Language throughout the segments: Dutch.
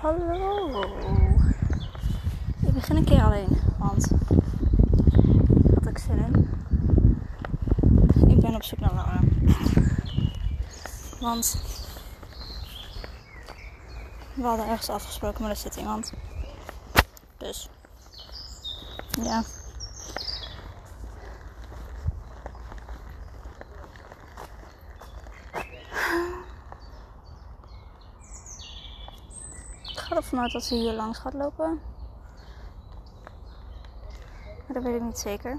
hallo. Ik begin een keer alleen, want had ik zin in. Ik ben op zoek naar Laura. Want we hadden ergens afgesproken, maar er zit iemand. Dus ja. Ervan uit dat ze hier langs gaat lopen. Maar dat weet ik niet zeker.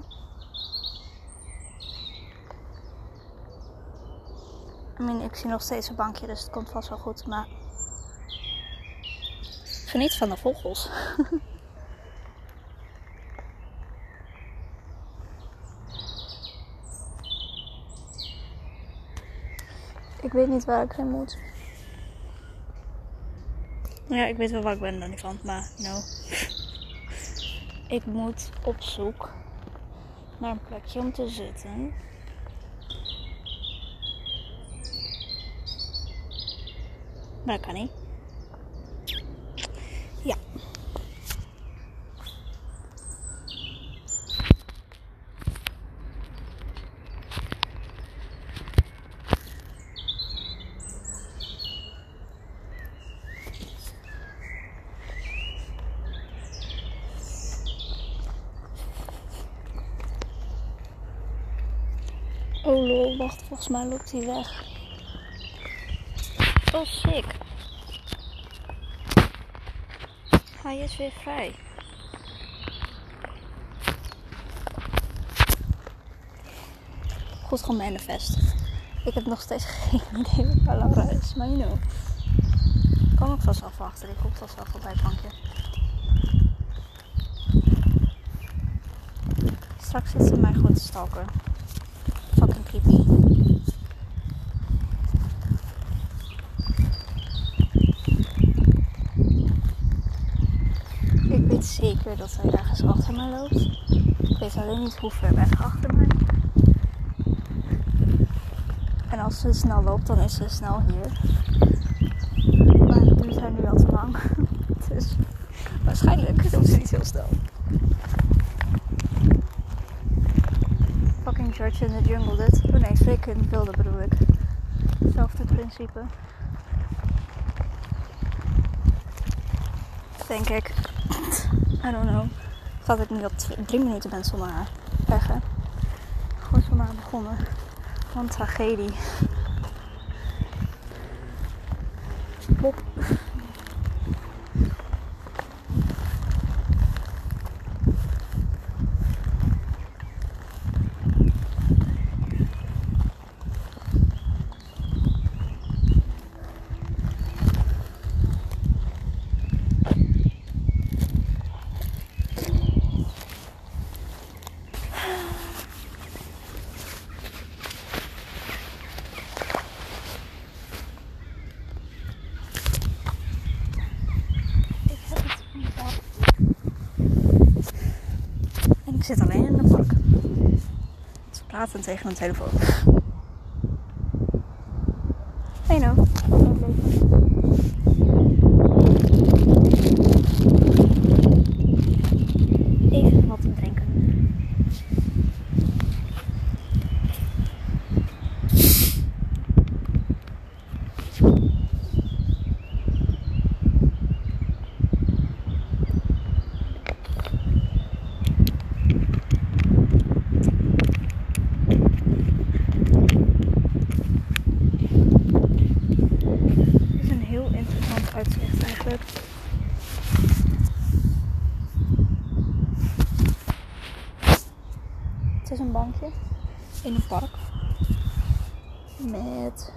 I mean, ik zie nog steeds een bankje, dus het komt vast wel goed. Maar geniet van de vogels. ik weet niet waar ik heen moet. Ja, ik weet wel waar ik ben dan niet van, maar no. Ik moet op zoek naar een plekje om te zitten. Maar dat kan niet. Ja. Oh lol, wacht, volgens mij loopt hij weg. Oh, sick. Hij is weer vrij. Goed gewoon manifest. Ik heb nog steeds geen idee waar Laura is, maar you know. Ik kan ook vast afwachten, die komt vast wel voorbij het bankje. Straks zit ze mij gewoon te stalken. Fucking creepy. Ik weet zeker dat zij ergens achter mij loopt. Ik weet alleen niet hoe ver weg achter mij. En als ze snel loopt, dan is ze snel hier. Maar het duurt nu al te lang. Dus waarschijnlijk doet ze niet heel snel. Fucking George in the Jungle dit. Oh nee, Freak in wilde bedoel ik. Hetzelfde principe. Denk ik. I don't know. Ik dat ik nu tw- drie minuten ben zonder haar. Hè. Gewoon zonder haar begonnen. Een tragedie. Bob. Ik heb het ontdekt. En ik zit alleen in de park. Ze praten tegen een telefoon. Hey nou. Even wat te drinken. Het is een heel interessant uitzicht eigenlijk. Het is een bankje in een park met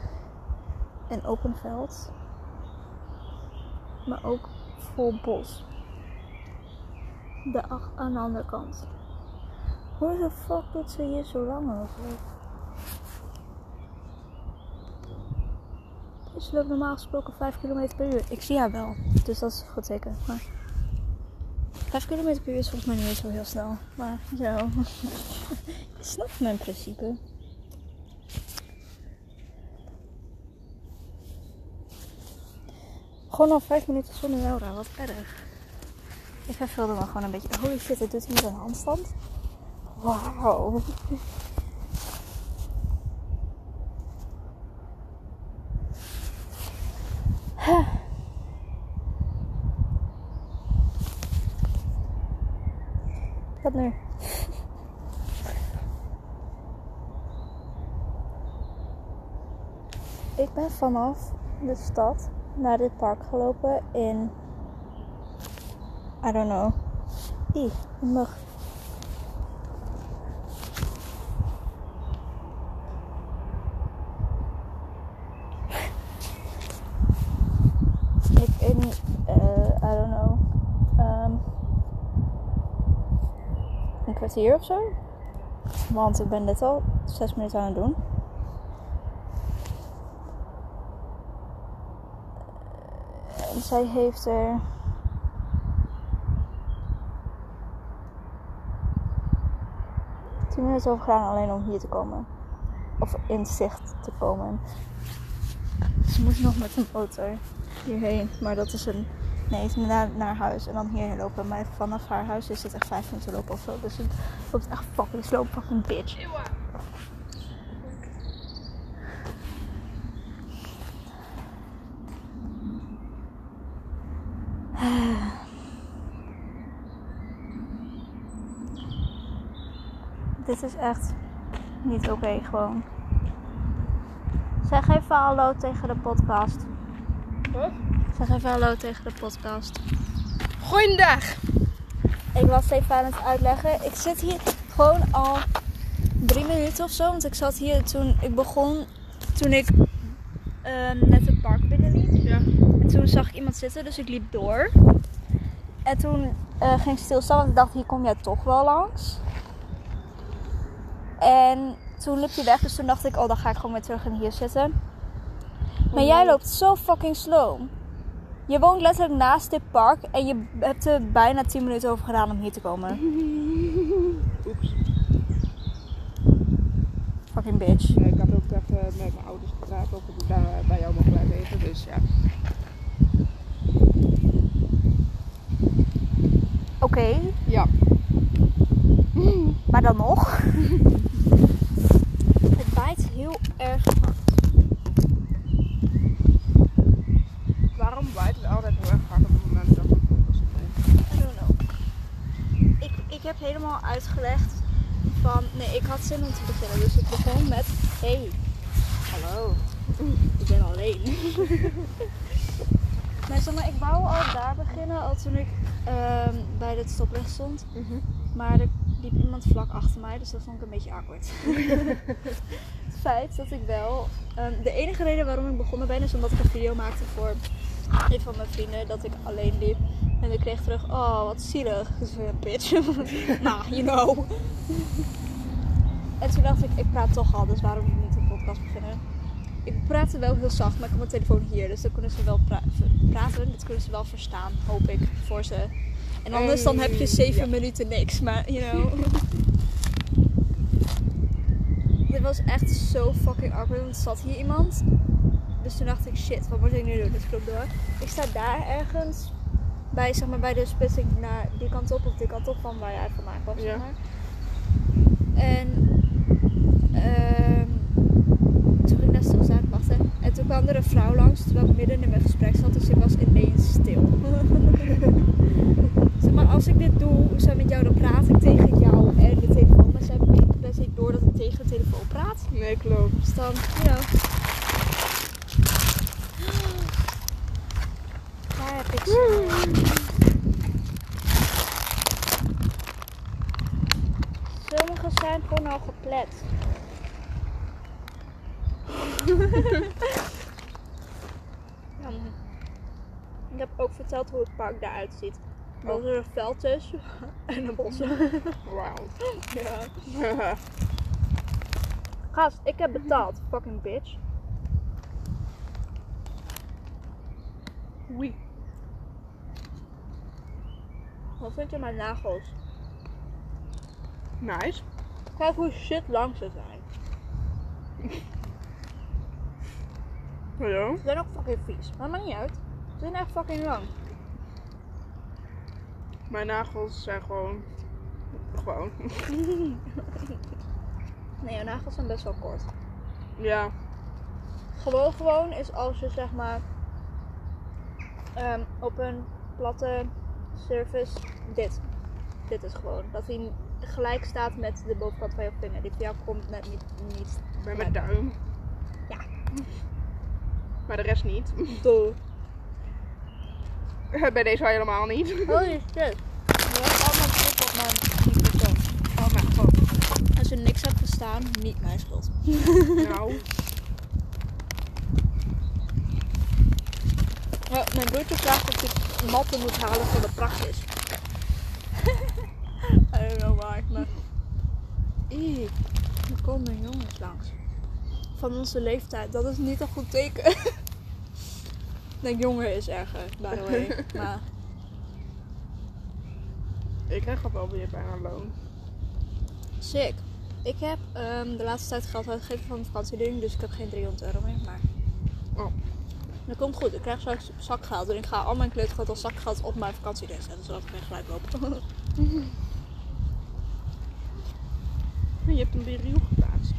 een open veld, maar ook vol bos. De ach- aan de andere kant. Hoe de fuck doet ze hier zo lang over? Ze loopt normaal gesproken 5 km per uur. Ik zie haar wel, dus dat is goed zeker. Maar 5 km per uur is volgens mij niet zo heel snel. Maar zo. Je snapt mijn principe. Gewoon al vijf minuten zonder Laura, wat erg. Ik vervulde me gewoon een beetje. Holy shit, het doet hij met een handstand. Wauw. Wat nu? Ik ben vanaf de stad naar dit park gelopen in. I don't know. Ih, een mug. Ik in, uh, I don't know, um, een kwartier of zo. Want ik ben dit al zes minuten aan het doen. Zij heeft er. tien minuten over gedaan alleen om hier te komen. Of in zicht te komen. Ze moest nog met een auto hierheen. Maar dat is een. Nee, het naar, naar huis en dan hierheen lopen. Maar vanaf haar huis is het echt vijf minuten lopen of zo. Dus het loopt echt fucking slow, fucking bitch. Is echt niet oké, gewoon. Zeg even hallo tegen de podcast. Wat? Zeg even hallo tegen de podcast. Goeiedag. Ik was even aan het uitleggen. Ik zit hier gewoon al drie minuten of zo. Want ik zat hier toen ik begon. Toen ik ehm, net het park binnenliep. Ja. En toen zag ik iemand zitten, dus ik liep door. En toen eh, ging ik stilstaan, want ik dacht, hier kom jij toch wel langs. En toen liep je weg, dus toen dacht ik, oh, dan ga ik gewoon weer terug en hier zitten. Maar jij loopt zo fucking slow. Je woont letterlijk naast dit park en je hebt er bijna 10 minuten over gedaan om hier te komen. Oeps. Fucking bitch. Ja, ik had ook even met mijn ouders gepraat of ik daar bij jou mag blijven eten. Dus ja. Oké, Ja. maar dan nog. Heel erg hard. Waarom waait het altijd heel erg hard op het moment dat het is? I don't know. Ik, ik heb helemaal uitgelegd van... Nee, ik had zin om te beginnen. Dus ik begon met... Hey, hallo. Ik ben alleen. maar zeg maar, ik wou al daar beginnen. Al toen ik ehm, bij het stoplicht stond. Maar er liep iemand vlak achter mij. Dus dat vond ik een beetje awkward. het feit dat ik wel... ehm, de enige reden waarom ik begonnen ben... Is omdat ik een video maakte voor een van mijn vrienden. Dat ik alleen liep. En ik kreeg terug, oh wat zielig. Dus weer een bitch. nou, you know. en toen dacht ik, ik praat toch al, dus waarom niet een podcast beginnen? Ik praatte wel heel zacht, maar ik heb mijn telefoon hier. Dus dan kunnen ze wel pra- praten. Dat kunnen ze wel verstaan, hoop ik, voor ze. En anders dan heb je zeven ja. minuten niks. Maar, you know. Was echt zo fucking awkward. Want er zat hier iemand. Dus toen dacht ik, shit, wat moet ik nu doen? Dus ik loop door. Ik sta daar ergens bij, zeg maar, bij de splitsing naar die kant op of die kant op van waar jij vandaan kwam, zeg Ja. maar. En ehm, toen ging ik daar stilstaan en wachten. En toen kwam er een vrouw langs terwijl ik midden in mijn gesprek zat, dus ik was ineens stil. zeg maar, als ik dit doe, zo met jou, dan praat ik tegen jou en de telefoon. Maar zij heeft niet per se door dat ik tegen de telefoon praat. Nee, klopt. Dus dan, know. Daar heb ik in. Sommige zijn gewoon al geplet. Ja, ik heb ook verteld hoe het park eruit ziet. Dat er een veld is en een bos. Wauw. Ja. Gast, ik heb betaald, fucking bitch. Oei. Wat vind je mijn nagels? Nice. Kijk hoe shit lang ze zijn. Hallo? Ze zijn ook fucking vies, maar maakt niet uit. Ze zijn echt fucking lang. Mijn nagels zijn gewoon. Gewoon. Nee, je nagels zijn best wel kort. Ja. Gewoon gewoon is als je zeg maar ehm, op een platte surface dit. Dit is gewoon. Dat hij gelijk staat met de bovenkant van je vinger. Die van jou komt net niet. niet Bij mijn duim. Ja. Maar de rest niet. Doe. Bij deze al helemaal niet. Holy shit. Je hebt allemaal druk op mijn microfoon. Oh mijn god. Als je niks hebt gestaan, niet mijn schuld. Nou. Ja, mijn broertje vraagt of ik matten moet halen voor de prachtjes. I don't know why, maar... Ih, er komen jongens langs. Van onze leeftijd, dat is niet een goed teken. Ik denk jonger is erger, by the way. Maar Ik krijg al wel weer bijna loon. sick. Ik heb ehm, de laatste tijd geld uitgegeven van mijn vakantieding, dus ik heb geen 300 euro meer. Maar Oh. dat komt goed. Ik krijg straks zakgeld en ik ga al mijn kleutergeld als zakgeld op mijn vakantieding zetten, zodat ik weer gelijk loop. Je hebt hem weer geplaatst.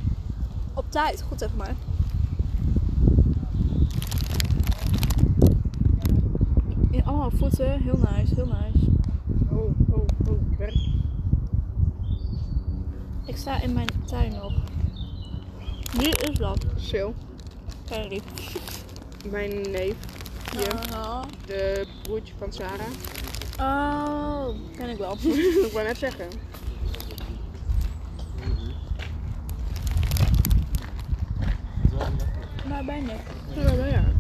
Op tijd, goed zeg maar. In allemaal voeten, heel nice, heel nice. Oh, oh, oh. Werk. Ik sta in mijn tuin nog. Wie is dat? Sil. Je niet. Mijn neef. Hier. De broertje van Sarah. oh, ken ik wel. ik wou net zeggen. Waar ben je? Ja, ja, ja.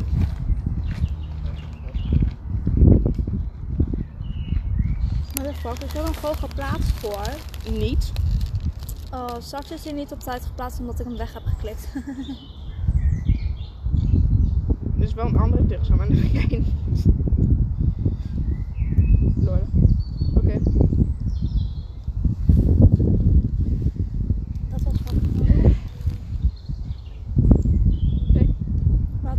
Fuck, ik heb hem gewoon geplaatst voor. Niet. Oh, straks is hij niet op tijd geplaatst omdat ik hem weg heb geklikt. Dit is wel een andere tegenstander. Maar dan kijk. Lol. Oké. Dat was fucking Kijk. Wat?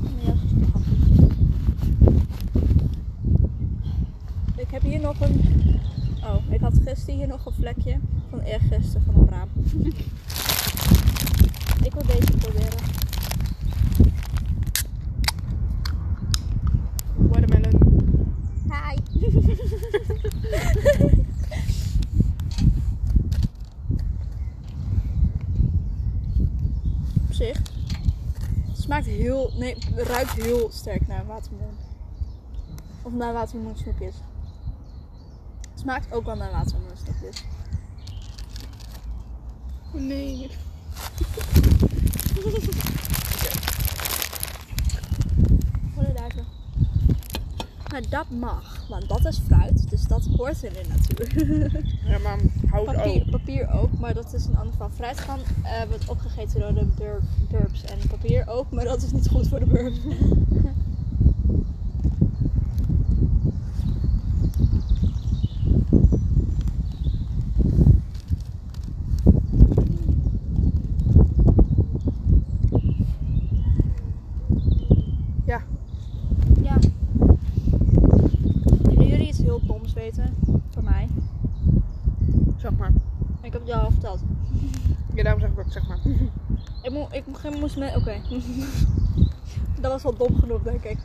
Mijn jas is nog af. Ik heb hier nog een. Oh, ik had gisteren hier nog een vlekje van ik wil deze proberen. Watermelon. Hi! Op zich. Het smaakt heel. Nee, het ruikt heel sterk naar watermeloen. Of naar watermeloen snoepjes. Het smaakt ook wel naar watermeloen snoepjes. Oh nee. Maar dat mag, want dat is fruit, dus dat hoort in de natuur. Ja, maar hout Papier, ook. papier ook, maar dat is een ander van. Fruit kan, eh, wordt opgegeten door de bur burbs en papier ook, maar dat is niet goed voor de burbs. Ja. Ja. Willen jullie iets heel doms weten? Van mij. Zeg maar. Ik heb het jou al verteld. Ja, daarom zeg maar. Ik, mo ik mo- moest met. Oké. dat was wel dom genoeg, denk ik.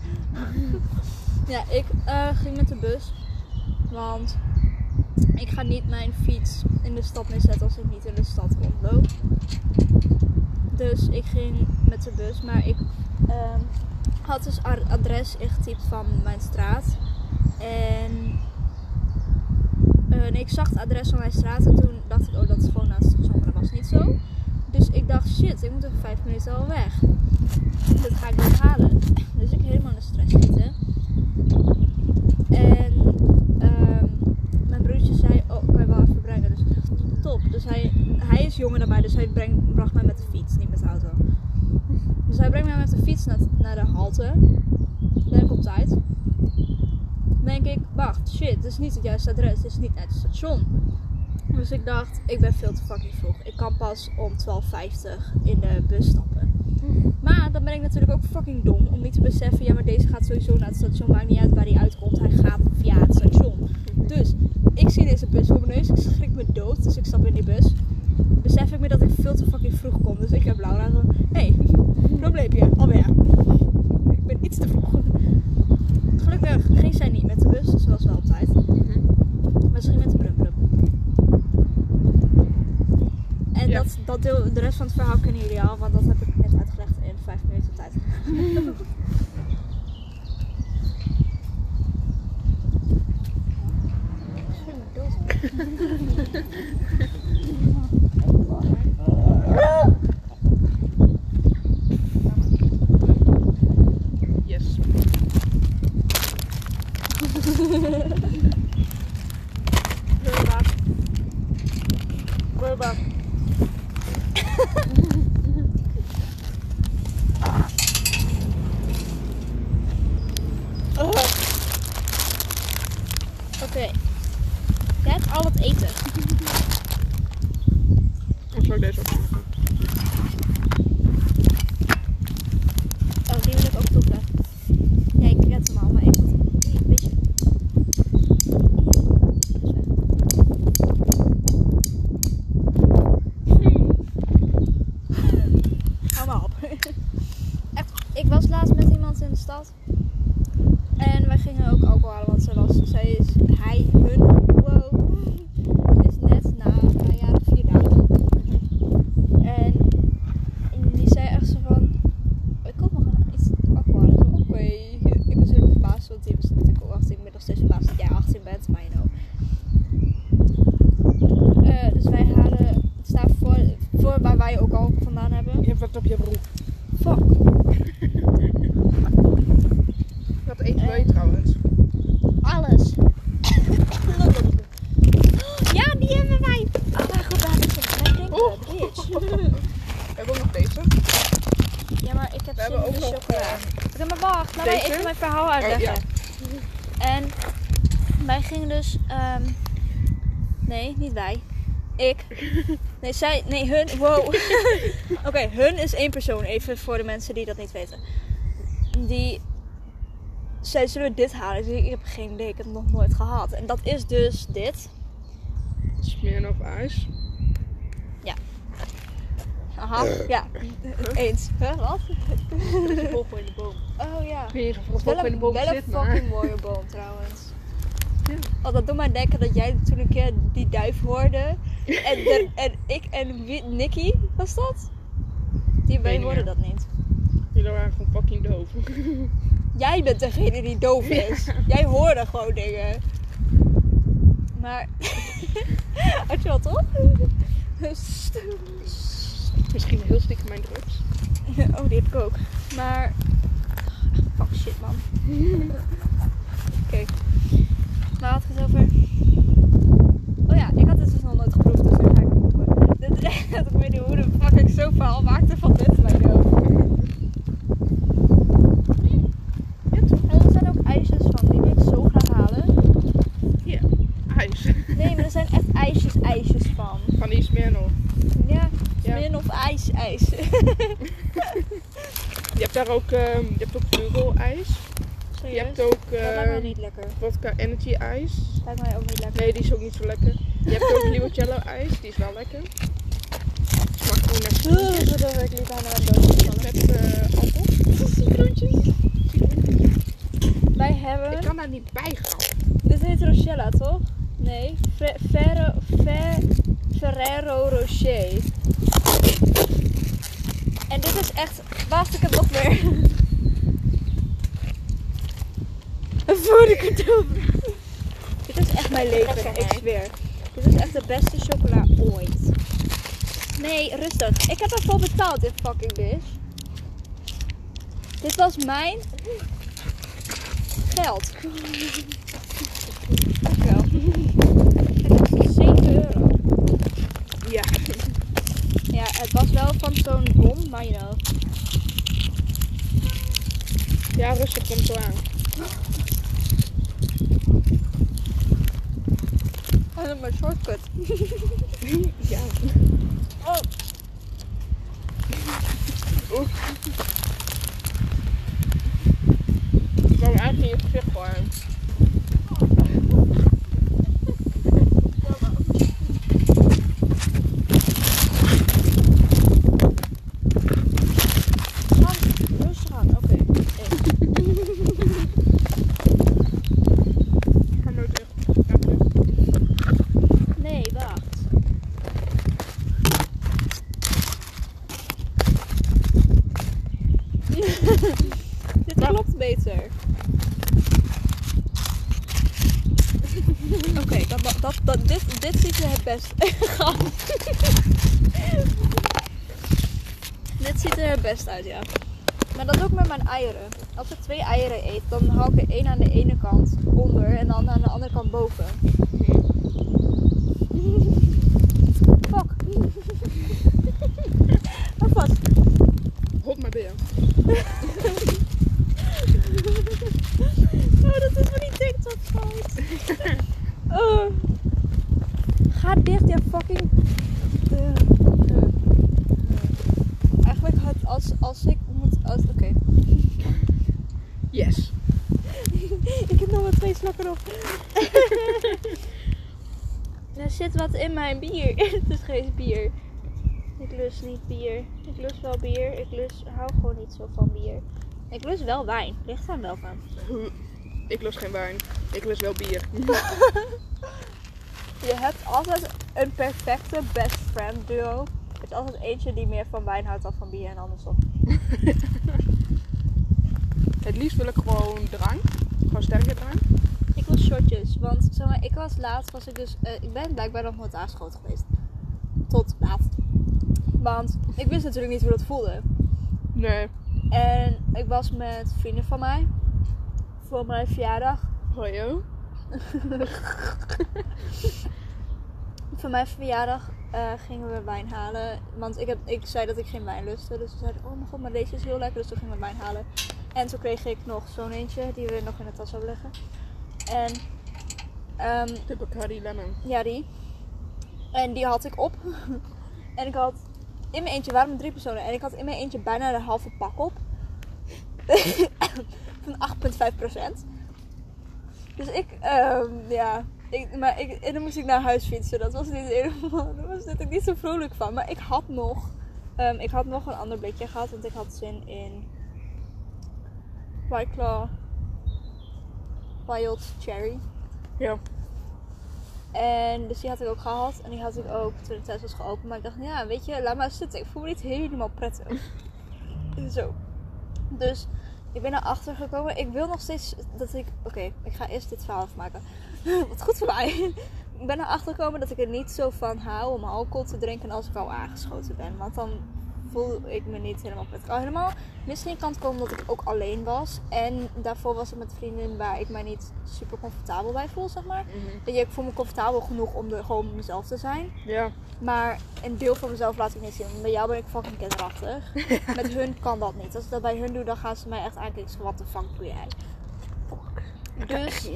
ja, ik eh, ging met de bus. Want ik ga niet mijn fiets in de stad neerzetten als ik niet in de stad rondloop. Dus ik ging met de bus. Maar ik ehm, had dus adres ingetypt van mijn straat. En eh, nee, ik zag het adres van mijn straat. En toen dacht ik, oh, dat is gewoon naast het. Maar dat was niet zo. Dus ik dacht, shit, ik moet over vijf minuten al weg. Dat ga ik niet halen. Dus ik helemaal in de stress zitten. En ehm, mijn broertje zei, oh, kan je wel even brengen? Dus ik zeg, top. Dus hij, hij is jonger dan mij, dus hij brengt, bracht mij met de fiets, niet met de auto. Dus hij brengt mij met de fiets naar, naar de halte. Ben ik op tijd. Denk ik, wacht, shit, dit is niet het juiste adres. Dit is niet naar het station. Dus ik dacht, ik ben veel te fucking vroeg. Ik kan pas om 12.50 in de bus stappen. Maar dan ben ik natuurlijk ook fucking dom om niet te beseffen, ja maar deze gaat sowieso naar het station, maakt niet uit waar hij uitkomt, hij gaat via het station. Dus ik zie deze bus voor mijn neus, ik schrik me dood, dus ik stap in die bus. Besef ik me dat ik veel te fucking vroeg kom, dus ik heb Laura zo, hé, hey, probleempje, alweer. Ik ben iets te vroeg. Gelukkig ging zij niet met de bus, zoals wel altijd. Maar ze ging met de brum brum. En Ja. Dat, deel, de rest van het verhaal kennen jullie al, want dat heb ik net uitgelegd in vijf minuten tijd. Yes. Burba. Burba. Oké. Net al het eten. Of zou ik deze ook maken? Oh, die wil ik ook toeven. Ja, ik red hem al, maar ik moet een beetje... Hou maar op. Echt, ik was laatst met iemand in de stad. En wij gingen ook alcohol halen, want zij was, zij is, hij, hun, wow, is net na een paar jaar vier dagen. En die zei echt zo van, ik kom nog iets alcohol halen. Zo, Oké, ik was heel verbaasd, want die was natuurlijk al 18. Ik ben nog steeds verbaasd dat jij 18 bent, maar you know. Eh, dus wij halen, het staat voor, voor waar wij ook al vandaan hebben. Je hebt wat op je broek. Fuck. Wat eten wil je trouwens? Alles. ja, die hebben wij. Oh mijn god, daar heb ik ze bij drinken. Oeh. Bitch. We hebben ook nog deze. Ja, maar ik heb We zin hebben in ook de nog, chocola. eh, Ja, maar wacht, laat mij deze? even mijn verhaal Oh, uitleggen. ja. En wij gingen dus, ehm, nee, niet wij. Ik. Nee, zij, nee, hun, wow. Oké, hun is één persoon, even voor de mensen die dat niet weten. Die, zij zullen dit halen. Dus ik heb geen idee, ik heb het nog nooit gehad. En dat is dus dit. Smirnoff ijs. Aha, ja, eens. Huh, wat? Vogel in de boom. Oh ja. Ik weet niet of er een in de een, boom wel een maar... fucking mooie boom trouwens. Ja. Oh, dat doet mij denken dat jij toen een keer die duif hoorde. En, en ik en wie, Nicky, was dat? Die, wij hoorden dat niet. Jullie waren gewoon fucking doof. Jij bent degene die doof is. Jij hoorde gewoon dingen. Maar... Had je wel toch? Misschien heel stiekem mijn drugs. Oh, die heb ik ook. Maar... Fuck shit, man. Oké. Waar had ik het over? Oh ja, ik had het dus nog nooit geproefd, dus nu ga ik het proeven. Dit echt, ik weet niet hoe de fuck ik zo verhaal maakte van dit bij jou. En er zijn ook ijsjes van, die wil ik zo graag halen. Hier, ijs. Nee, maar er zijn echt ijsjes, ijsjes van. Van die Smirnoff. Ja, Ja. min of ijs, ijs. Je hebt daar ook, ehm, je hebt ook vleugelijs. Je Serieus? hebt ook Dat lijkt mij niet lekker. vodka energy ijs. Lijkt mij ook niet lekker. Nee, die is ook niet zo lekker. Je hebt ook limoncello ijs, die is wel lekker. Smaakt gewoon naar citroentjes. Oh, dat ik liever aan de dood Met eh appel. Citroentjes. Wij hebben... Ik kan daar niet bij gaan. Dit heet Rochella, toch? Nee. Fe- Ferro... Fe- Ferrero Rocher. En dit is echt... Wacht, ik heb nog meer. Voor ik het doe. Dit is echt mijn leven, Lekker, ik zweer. Dit is echt de beste chocola ooit. Nee, rustig. Ik heb ervoor betaald, dit fucking bitch. Dit was mijn geld. Dankjewel. Het kostte 7 euro. Ja. Ja, het was wel van zo'n bom, maar you know. Ja, rustig, komt zo aan. En dan mijn shortcut. Ja. Oh. Oeh. Ik kan eigenlijk in je gezicht gooien. Gaan, rustig aan. Oké. Ik ga nooit echt. echt- Nee, wacht. Dit Oké, dat, dat, dat, dit, dit ziet er het best. Gast. dit ziet er het best uit, ja. Maar dat doe ik met mijn eieren. Als ik twee eieren eet, dan hou ik er één aan de ene kant onder en dan aan de andere kant boven. Fuck. Hou vast. Hop maar binnen. Oh, dat is van die TikTok fout. Oh. Ga dicht, ja fucking. Eh, eh. Eigenlijk had als, als ik moet. Als, Oké. Yes. ik heb nog maar twee slakken op. er zit wat in mijn bier. Het is geen bier. Ik lust niet bier. Ik lust wel bier. Ik lust, hou gewoon niet zo van bier. Ik lust wel wijn. Ligt aan welke. Ik lust geen wijn. Ik lust wel bier. Je hebt altijd een perfecte best friend duo. Er is altijd eentje die meer van wijn houdt dan van bier en andersom. Het liefst wil ik gewoon drank. Gewoon sterke drank. Ik wil shotjes, want zeg maar, ik was laatst, was ik dus, eh, ik ben blijkbaar nog nooit aangeschoten geweest. Tot laatst. Want ik wist natuurlijk niet hoe dat voelde. Nee. En ik was met vrienden van mij voor mijn verjaardag. Hoi Voor mijn verjaardag eh, gingen we wijn halen. Want ik, heb, ik zei dat ik geen wijn lustte. Dus ze zeiden, oh mijn god, maar deze is heel lekker. Dus toen gingen we wijn halen. En toen kreeg ik nog zo'n eentje die we nog in de tas zouden leggen. En ehm, De Bacardi Lemon. ja, die. En die had ik op. en ik had in mijn eentje, we waren met drie personen. En ik had in mijn eentje bijna de halve pak op. Van 8,5%. Dus ik, ehm, ja. Ik, maar ik, en dan moest ik naar huis fietsen. Dat was niet helemaal. Daar was ik niet zo vrolijk van. Maar ik had nog. ehm, ik had nog een ander blikje gehad. Want ik had zin in. White Claw. Wild Cherry. Ja. En dus die had ik ook gehad. En die had ik ook toen het thuis was geopend. Maar ik dacht, ja, weet je, laat maar zitten. Ik voel me niet helemaal prettig. Zo. Dus ik ben erachter gekomen. Ik wil nog steeds dat ik... Oké, ik ga eerst dit verhaal afmaken. Wat goed voor mij. ik ben erachter gekomen dat ik er niet zo van hou om alcohol te drinken als ik al aangeschoten ben. Want dan voel ik me niet helemaal prettig. Al helemaal misschien kan het komen omdat ik ook alleen was. En daarvoor was ik met vrienden waar ik mij niet super comfortabel bij voel, zeg maar. Weet je, ik voel me comfortabel genoeg om er gewoon mezelf te zijn. Ja. Maar een deel van mezelf laat ik niet zien. Bij jou ben ik fucking kinderachtig. Met hun kan dat niet. Als ik dat bij hun doe, dan gaan ze mij echt aankijken. Wat de fuck doe jij? Dus,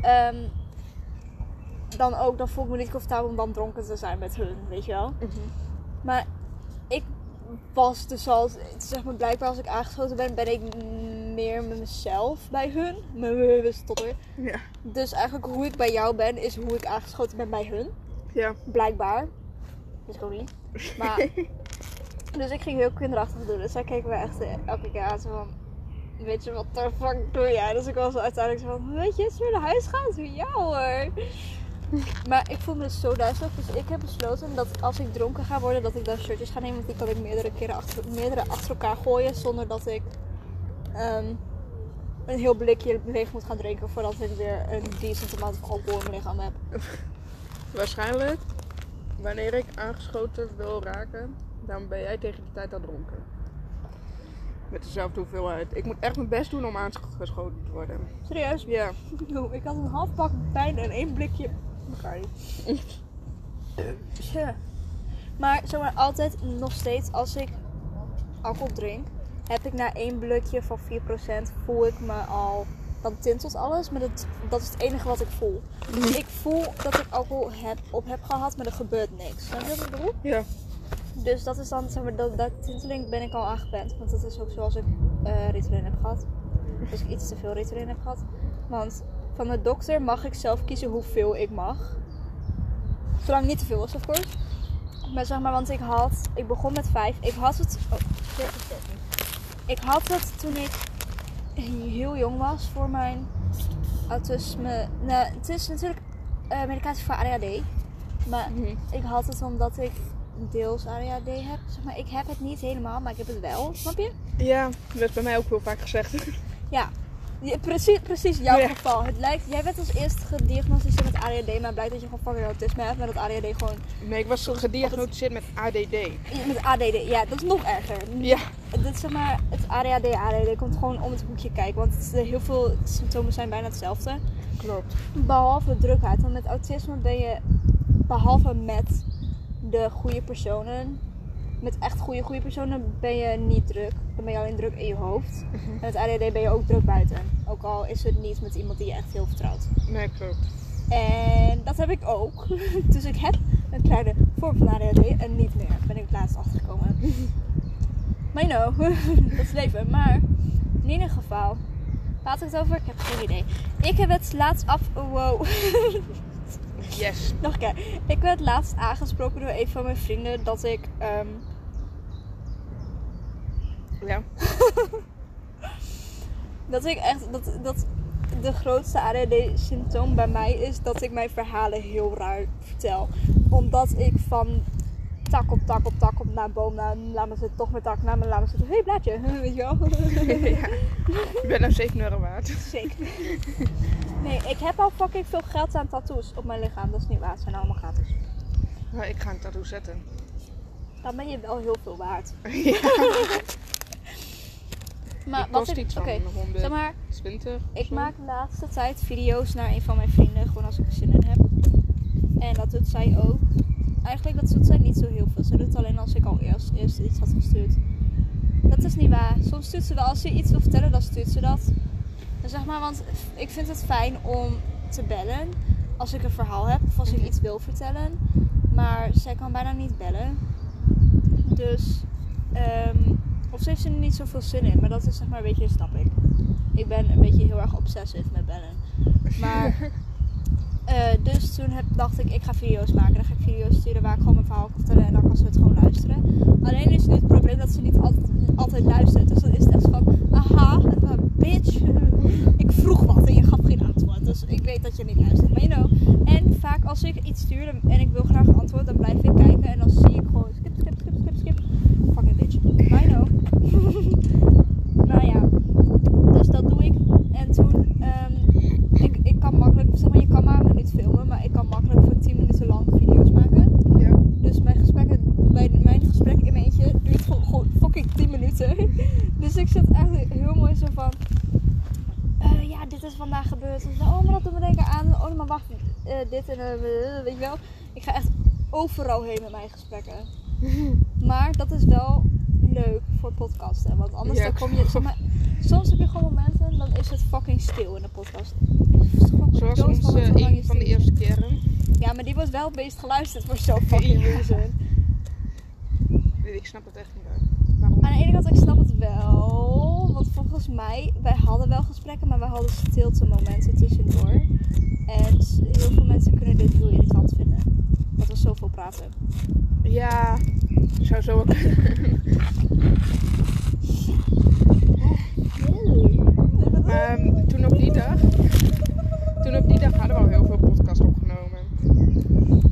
ehm, dan ook, dan voel ik me niet comfortabel om dan dronken te zijn met hun, weet je wel. Mhm. Maar was dus al, zeg maar, blijkbaar als ik aangesloten ben, ben ik meer met mezelf bij hun. Mijn stotter. Ja. Dus eigenlijk hoe ik bij jou ben, is hoe ik aangeschoten ben bij hun. Ja. Blijkbaar. Dus gewoon niet. Maar, dus ik ging heel kinderachtig doen. Dus zij keken me echt elke keer aan zo van... Weet je, wat de fuck doe jij? Dus ik was uiteindelijk zo van... Weet je, als we naar huis gaan, zo ja hoor. Maar ik voel me dus zo duizelig. Dus ik heb besloten dat als ik dronken ga worden, dat ik dan shirtjes ga nemen. Want die kan ik meerdere keren achter, meerdere achter elkaar gooien. Zonder dat ik ehm, een heel blikje leeg moet gaan drinken. Voordat ik weer een decent amount van alcohol in mijn lichaam heb. Waarschijnlijk, wanneer ik aangeschoten wil raken, dan ben jij tegen die tijd al dronken. Met dezelfde hoeveelheid. Ik moet echt mijn best doen om aangeschoten te worden. Serieus? Ja. Ik had een half pak pijn en één blikje Bacardi. Tja. Maar zeg maar, altijd nog steeds als ik alcohol drink, heb ik na één blikje van 4% voel ik me al dan tintelt alles. Maar dat, dat is het enige wat ik voel. Dus ik voel dat ik alcohol heb, op heb gehad, maar er gebeurt niks. Snap je wat ik bedoel? Ja. Dus dat is dan, zeg maar, dat, dat tinteling ben ik al aangewend. Want dat is ook zoals ik Ritalin heb gehad. Dus ik iets te veel Ritalin heb gehad. Want van de dokter mag ik zelf kiezen hoeveel ik mag. Zolang het niet te veel is, of course. Maar zeg maar, want ik had, ik begon met vijf. Ik had het, oh, dit is dit niet. Ik had het toen ik heel jong was voor mijn autisme. Nou, het is natuurlijk eh, medicatie voor ADHD. Maar Mhm. ik had het omdat ik deels ADHD heb. Zeg maar, ik heb het niet helemaal, maar ik heb het wel. Snap je? Ja, dat is bij mij ook heel vaak gezegd. Ja. Ja, precies, precies jouw Ja. geval. Het lijkt, jij werd als eerste gediagnosticeerd met ADHD, maar blijkt dat je gewoon fucking autisme hebt, maar dat ADHD gewoon Nee, ik was gediagnosticeerd met ADD. met ADD, ja, dat is nog erger. Ja. Dit, zeg maar, het ADHD, ADD komt gewoon om het hoekje kijken, want het, is- heel veel symptomen zijn bijna hetzelfde. Klopt. Behalve drukheid, want met autisme ben je, behalve met de goede personen, met echt goede, goede personen ben je niet druk. Dan ben je alleen druk in je hoofd. En met ADD ben je ook druk buiten. Ook al is het niet met iemand die je echt heel vertrouwt. Nee, klopt. En dat heb ik ook. Dus ik heb een kleine vorm van ADHD en niet meer. Ben ik laatst achtergekomen. Maar you know, dat is leven. Maar in ieder geval, had ik het over? Ik heb geen idee. Ik heb het laatst af... Wow. Yes. Nog een keer. Ik werd laatst aangesproken door een van mijn vrienden dat ik... ehm, Ja. dat ik echt... Dat, dat de grootste ADHD-symptoom bij mij is dat ik mijn verhalen heel raar vertel. Omdat ik van tak op tak op tak op naar boom, naar laat me zitten, toch met tak, naar me laat me zitten. Hé, hey, blaadje, weet je wel? ja. Je bent nou 7 euro waard. Zeker. Nee, ik heb al fucking veel geld aan tattoos op mijn lichaam. Dat is niet waar, het zijn allemaal gratis. Nou, ik ga een tattoo zetten. Dan ben je wel heel veel waard. ja. Maar wat kost ik... iets Oké, van 120. zeg maar, of Ik zo. maak de laatste tijd video's naar een van mijn vrienden, gewoon als ik er zin in heb. En dat doet zij ook. Eigenlijk dat doet zij niet zo heel veel. Ze doet het alleen als ik al eerst, eerst iets had gestuurd. Dat is niet waar. Soms stuurt ze wel, als ze iets wil vertellen, dan stuurt ze dat. En zeg maar, want ik vind het fijn om te bellen als ik een verhaal heb of als ik Mhm. iets wil vertellen. Maar zij kan bijna niet bellen. Dus, ehm, of ze heeft er niet zoveel zin in. Maar dat is zeg maar een beetje, snap ik. Ik ben een beetje heel erg obsessief met bellen. Maar, eh, dus toen dacht ik, ik ga video's maken. Dan ga ik video's sturen waar ik gewoon mijn verhaal kan vertellen. En dan kan ze het gewoon luisteren. Alleen is nu het probleem dat ze niet altijd, altijd luistert. Dus dan is het echt van, aha, bitch. Ik vroeg wat en je gaf geen antwoord. Dus ik weet dat je niet luistert. Maar you know. En vaak als ik iets stuur en ik wil graag antwoord, dan blijf ik kijken. En dan zie ik gewoon skip, skip, skip, skip, skip. Fucking bitch. Maar you know. nou ja. Dus dat doe ik. En toen, ehm, ik, ik kan makkelijk, zeg maar, je kan maar een minuut filmen, maar ik kan makkelijk voor 10 minuten lang video's maken. Ja. Dus mijn gesprekken, bij mijn gesprek in mijn eentje duurt gewoon, gewoon fucking 10 minuten. Dus ik zit echt heel mooi zo van, eh, ja, dit is vandaag gebeurd. En zo, oh, maar dat doet me denken aan, oh, maar wacht, eh, dit en eh, weet je wel. Ik ga echt overal heen met mijn gesprekken. Maar dat is wel leuk voor podcasten. Want anders Ja, dan kom je. maar, soms heb je gewoon momenten, dan is het fucking stil in de podcast. Zoals onze, je een van de stil eerste keren. Ja, maar die was wel het meest geluisterd voor zo'n fucking Ja. reason. Ik snap het echt niet uit. Waarom? Aan de ene kant, ik snap het wel. Want volgens mij, wij hadden wel gesprekken, maar wij hadden stilte momenten tussendoor. En heel veel mensen kunnen dit heel irritant vinden. Dat we zoveel praten. Ja, zou zo ook. Ehm, toen op die dag. Toen op die dag hadden we al heel veel podcasts opgenomen.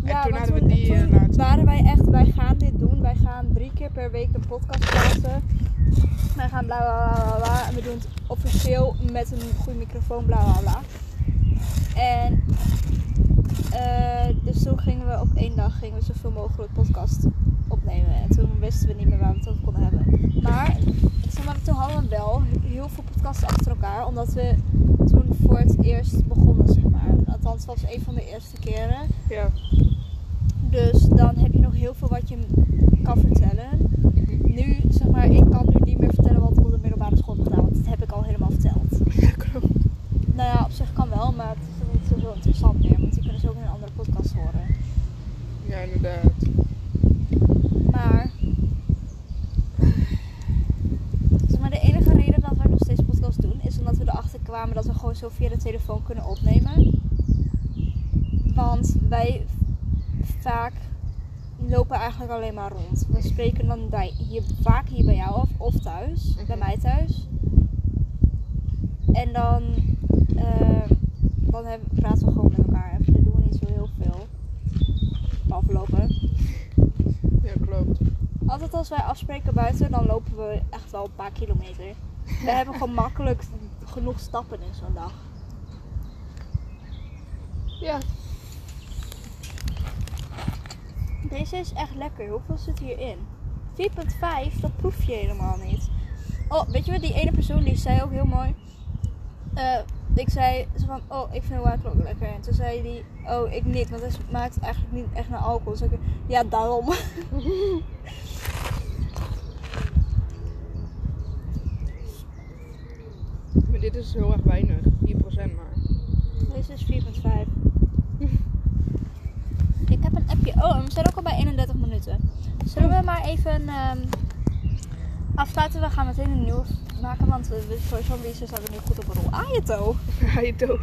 en toen hadden we die eh, toen laatst. waren wij echt, wij gaan dit doen. Wij gaan drie keer per week een podcast plaatsen. Wij gaan bla bla bla bla bla. En we doen het officieel met een goede microfoon bla bla bla. En eh, dus toen gingen we op één dag gingen we zoveel mogelijk podcast opnemen. En toen wisten we niet meer waar we het over konden hebben. Maar, zeg maar toen hadden we wel heel veel podcasts achter elkaar. Omdat we toen voor het eerst begonnen, zeg maar. Althans, dat was een van de eerste keren. Ja. Dus dan heb je nog heel veel wat je kan vertellen. Nu, zeg maar, ik kan nu niet meer vertellen wat ik op de middelbare school heb gedaan. Want dat heb ik al helemaal verteld. ja, klopt interessant meer, want die kunnen ze dus ook in een andere podcast horen. Ja, inderdaad. Maar. Maar de enige reden dat we nog steeds podcast doen is omdat we erachter kwamen dat we gewoon zo via de telefoon kunnen opnemen. Want wij vaak lopen eigenlijk alleen maar rond. We spreken dan bij, hier, vaak hier bij jou af of thuis, bij mhm. mij thuis. En dan dan hebben, praten we gewoon met elkaar. En verder doen we niet zo heel veel. Behalve lopen. Ja, klopt. Altijd als wij afspreken buiten, dan lopen we echt wel een paar kilometer. We hebben gewoon makkelijk genoeg stappen in zo'n dag. Ja. Deze is echt lekker. Hoeveel zit hierin? 4,5, dat proef je helemaal niet. Oh, weet je wat? Die ene persoon die zei ook heel mooi. Ik zei zo van, oh, ik vind White ook lekker. En toen zei die, oh, ik niet, want het smaakt eigenlijk niet echt naar alcohol. Dus ik, ja, daarom. Maar dit is heel erg weinig. 4% maar. Deze is 4,5. Ik heb een appje. Oh, we zijn ook al bij 31 minuten. Zullen we maar even ehm, afsluiten? We gaan meteen een nieuwe maken, want we, voor research zijn we nu goed op een rol. Ah, je